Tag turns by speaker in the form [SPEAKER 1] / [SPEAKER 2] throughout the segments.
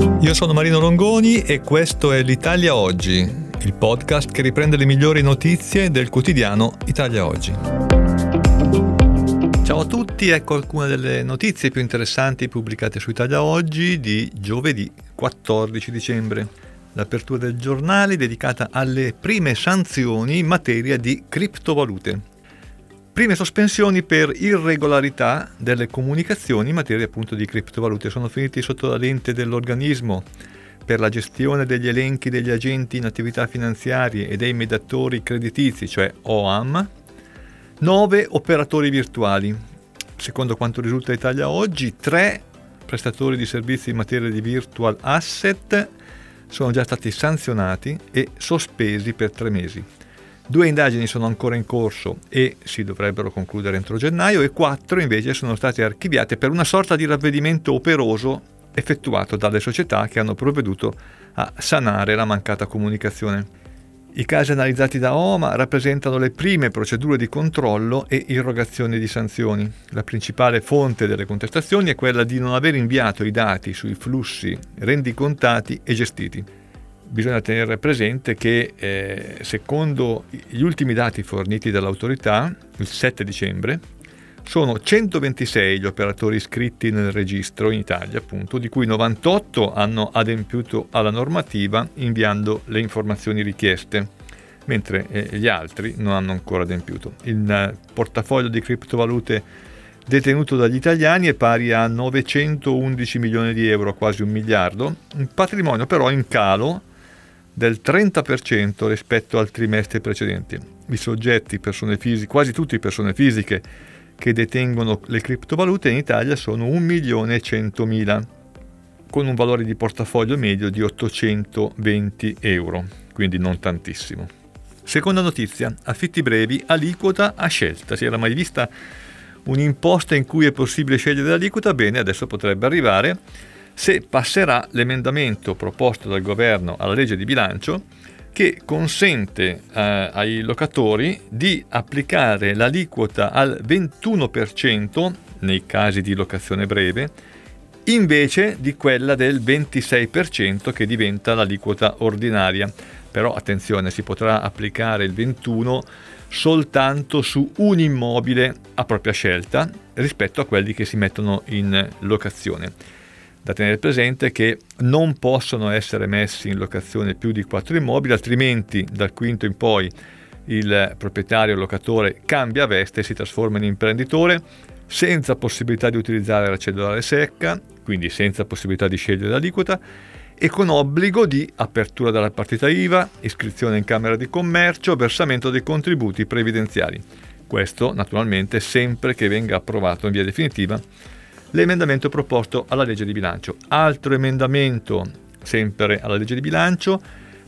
[SPEAKER 1] Io sono Marino Longoni e questo è l'Italia Oggi, il podcast che riprende le migliori notizie del quotidiano Italia Oggi. Ciao a tutti, ecco alcune delle notizie più interessanti pubblicate su Italia Oggi di giovedì 14 dicembre. L'apertura del giornale dedicata alle prime sanzioni in materia di criptovalute. Prime sospensioni per irregolarità delle comunicazioni in materia appunto di criptovalute sono finiti sotto la lente dell'organismo per la gestione degli elenchi degli agenti in attività finanziarie e dei mediatori creditizi, cioè OAM, nove operatori virtuali. Secondo quanto risulta Italia oggi, tre prestatori di servizi in materia di virtual asset sono già stati sanzionati e sospesi per tre mesi. Due indagini sono ancora in corso e si dovrebbero concludere entro gennaio e quattro invece sono state archiviate per una sorta di ravvedimento operoso effettuato dalle società che hanno provveduto a sanare la mancata comunicazione. I casi analizzati da OMA rappresentano le prime procedure di controllo e irrogazione di sanzioni. La principale fonte delle contestazioni è quella di non aver inviato i dati sui flussi rendicontati e gestiti bisogna tenere presente che eh, secondo gli ultimi dati forniti dall'autorità, il 7 dicembre, sono 126 gli operatori iscritti nel registro in Italia, appunto, di cui 98 hanno adempiuto alla normativa inviando le informazioni richieste, mentre eh, gli altri non hanno ancora adempiuto. Il eh, portafoglio di criptovalute detenuto dagli italiani è pari a 911 milioni di euro, quasi un miliardo, un patrimonio però in calo del 30% rispetto al trimestre precedente. I soggetti, persone fisiche, quasi tutte persone fisiche che detengono le criptovalute in Italia sono 1.100.000 con un valore di portafoglio medio di 820 euro, quindi non tantissimo. Seconda notizia, affitti brevi, aliquota a scelta. Si era mai vista un'imposta in cui è possibile scegliere l'aliquota? Bene, adesso potrebbe arrivare se passerà l'emendamento proposto dal governo alla legge di bilancio che consente eh, ai locatori di applicare l'aliquota al 21% nei casi di locazione breve invece di quella del 26% che diventa l'aliquota ordinaria. Però attenzione, si potrà applicare il 21 soltanto su un immobile a propria scelta rispetto a quelli che si mettono in locazione. Da tenere presente che non possono essere messi in locazione più di quattro immobili, altrimenti dal quinto in poi il proprietario locatore cambia veste e si trasforma in imprenditore senza possibilità di utilizzare la cedolare secca, quindi senza possibilità di scegliere l'aliquota e con obbligo di apertura della partita IVA, iscrizione in Camera di Commercio, versamento dei contributi previdenziali. Questo naturalmente sempre che venga approvato in via definitiva l'emendamento proposto alla legge di bilancio. Altro emendamento, sempre alla legge di bilancio,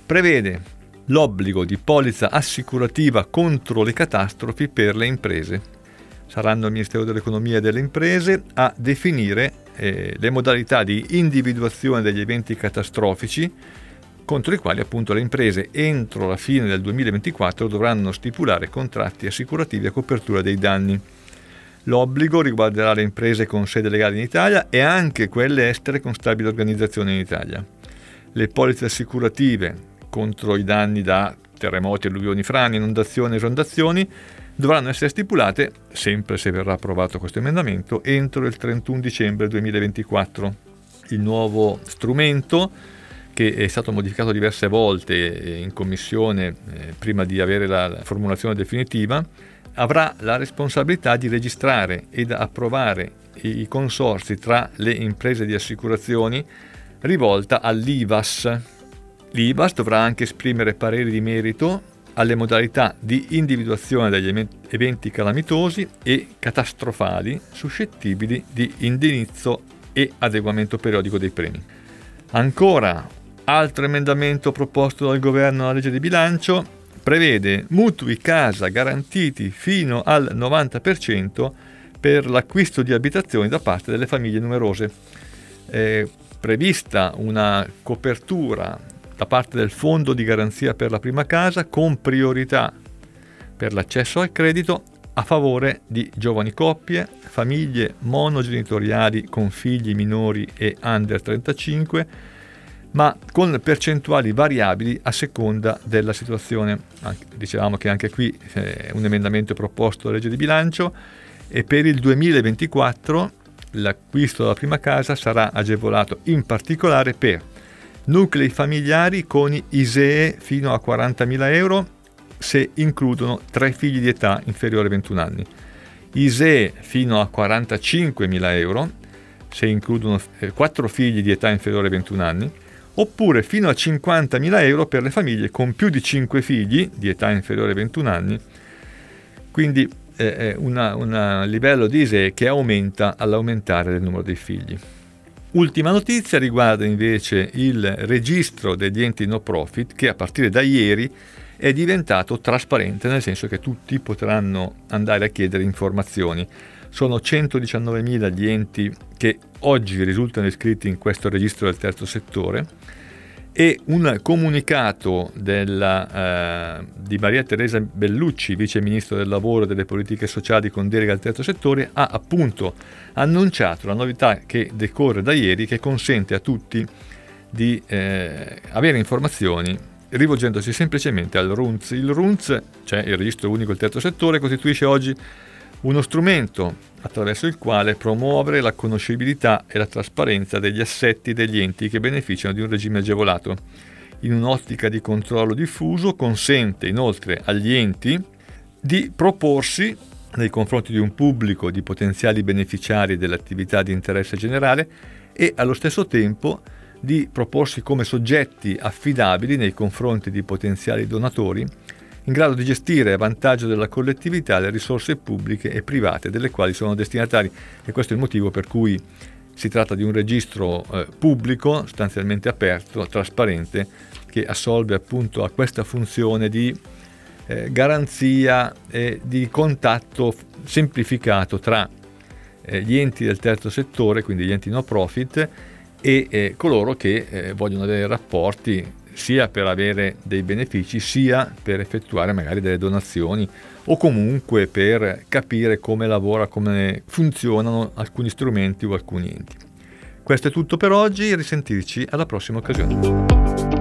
[SPEAKER 1] prevede l'obbligo di polizza assicurativa contro le catastrofi per le imprese. Saranno il Ministero dell'Economia e delle Imprese a definire eh, le modalità di individuazione degli eventi catastrofici contro i quali appunto le imprese entro la fine del 2024 dovranno stipulare contratti assicurativi a copertura dei danni. L'obbligo riguarderà le imprese con sede legale in Italia e anche quelle estere con stabile organizzazione in Italia. Le polizze assicurative contro i danni da terremoti, alluvioni, frane, inondazioni e esondazioni dovranno essere stipulate, sempre se verrà approvato questo emendamento, entro il 31 dicembre 2024. Il nuovo strumento, che è stato modificato diverse volte in commissione eh, prima di avere la formulazione definitiva, avrà la responsabilità di registrare ed approvare i consorsi tra le imprese di assicurazioni rivolta all'IVAS. L'IVAS dovrà anche esprimere pareri di merito alle modalità di individuazione degli eventi calamitosi e catastrofali suscettibili di indirizzo e adeguamento periodico dei premi. Ancora, altro emendamento proposto dal governo alla legge di bilancio prevede mutui casa garantiti fino al 90% per l'acquisto di abitazioni da parte delle famiglie numerose. È prevista una copertura da parte del Fondo di garanzia per la prima casa con priorità per l'accesso al credito a favore di giovani coppie, famiglie monogenitoriali con figli minori e under 35, ma con percentuali variabili a seconda della situazione. Dicevamo che anche qui è un emendamento proposto alla legge di bilancio e per il 2024 l'acquisto della prima casa sarà agevolato in particolare per nuclei familiari con ISEE fino a 40.000 euro se includono tre figli di età inferiore ai 21 anni, ISEE fino a 45.000 euro se includono quattro figli di età inferiore ai 21 anni, oppure fino a 50.000 euro per le famiglie con più di 5 figli di età inferiore ai 21 anni, quindi eh, un livello di ISEE che aumenta all'aumentare del numero dei figli. Ultima notizia riguarda invece il registro degli enti no profit che a partire da ieri è diventato trasparente, nel senso che tutti potranno andare a chiedere informazioni. Sono 119.000 gli enti che oggi risultano iscritti in questo registro del terzo settore e un comunicato della, eh, di Maria Teresa Bellucci, vice ministro del lavoro e delle politiche sociali con delega al terzo settore, ha appunto annunciato la novità che decorre da ieri che consente a tutti di eh, avere informazioni rivolgendosi semplicemente al RUNZ. Il RUNZ, cioè il registro unico del terzo settore, costituisce oggi uno strumento attraverso il quale promuovere la conoscibilità e la trasparenza degli assetti degli enti che beneficiano di un regime agevolato. In un'ottica di controllo diffuso consente inoltre agli enti di proporsi nei confronti di un pubblico di potenziali beneficiari dell'attività di interesse generale e allo stesso tempo di proporsi come soggetti affidabili nei confronti di potenziali donatori in grado di gestire a vantaggio della collettività le risorse pubbliche e private delle quali sono destinatari. E questo è il motivo per cui si tratta di un registro eh, pubblico, sostanzialmente aperto, trasparente, che assolve appunto a questa funzione di eh, garanzia e di contatto semplificato tra eh, gli enti del terzo settore, quindi gli enti no profit, e eh, coloro che eh, vogliono avere rapporti sia per avere dei benefici sia per effettuare magari delle donazioni o comunque per capire come lavora, come funzionano alcuni strumenti o alcuni enti. Questo è tutto per oggi, risentirci alla prossima occasione.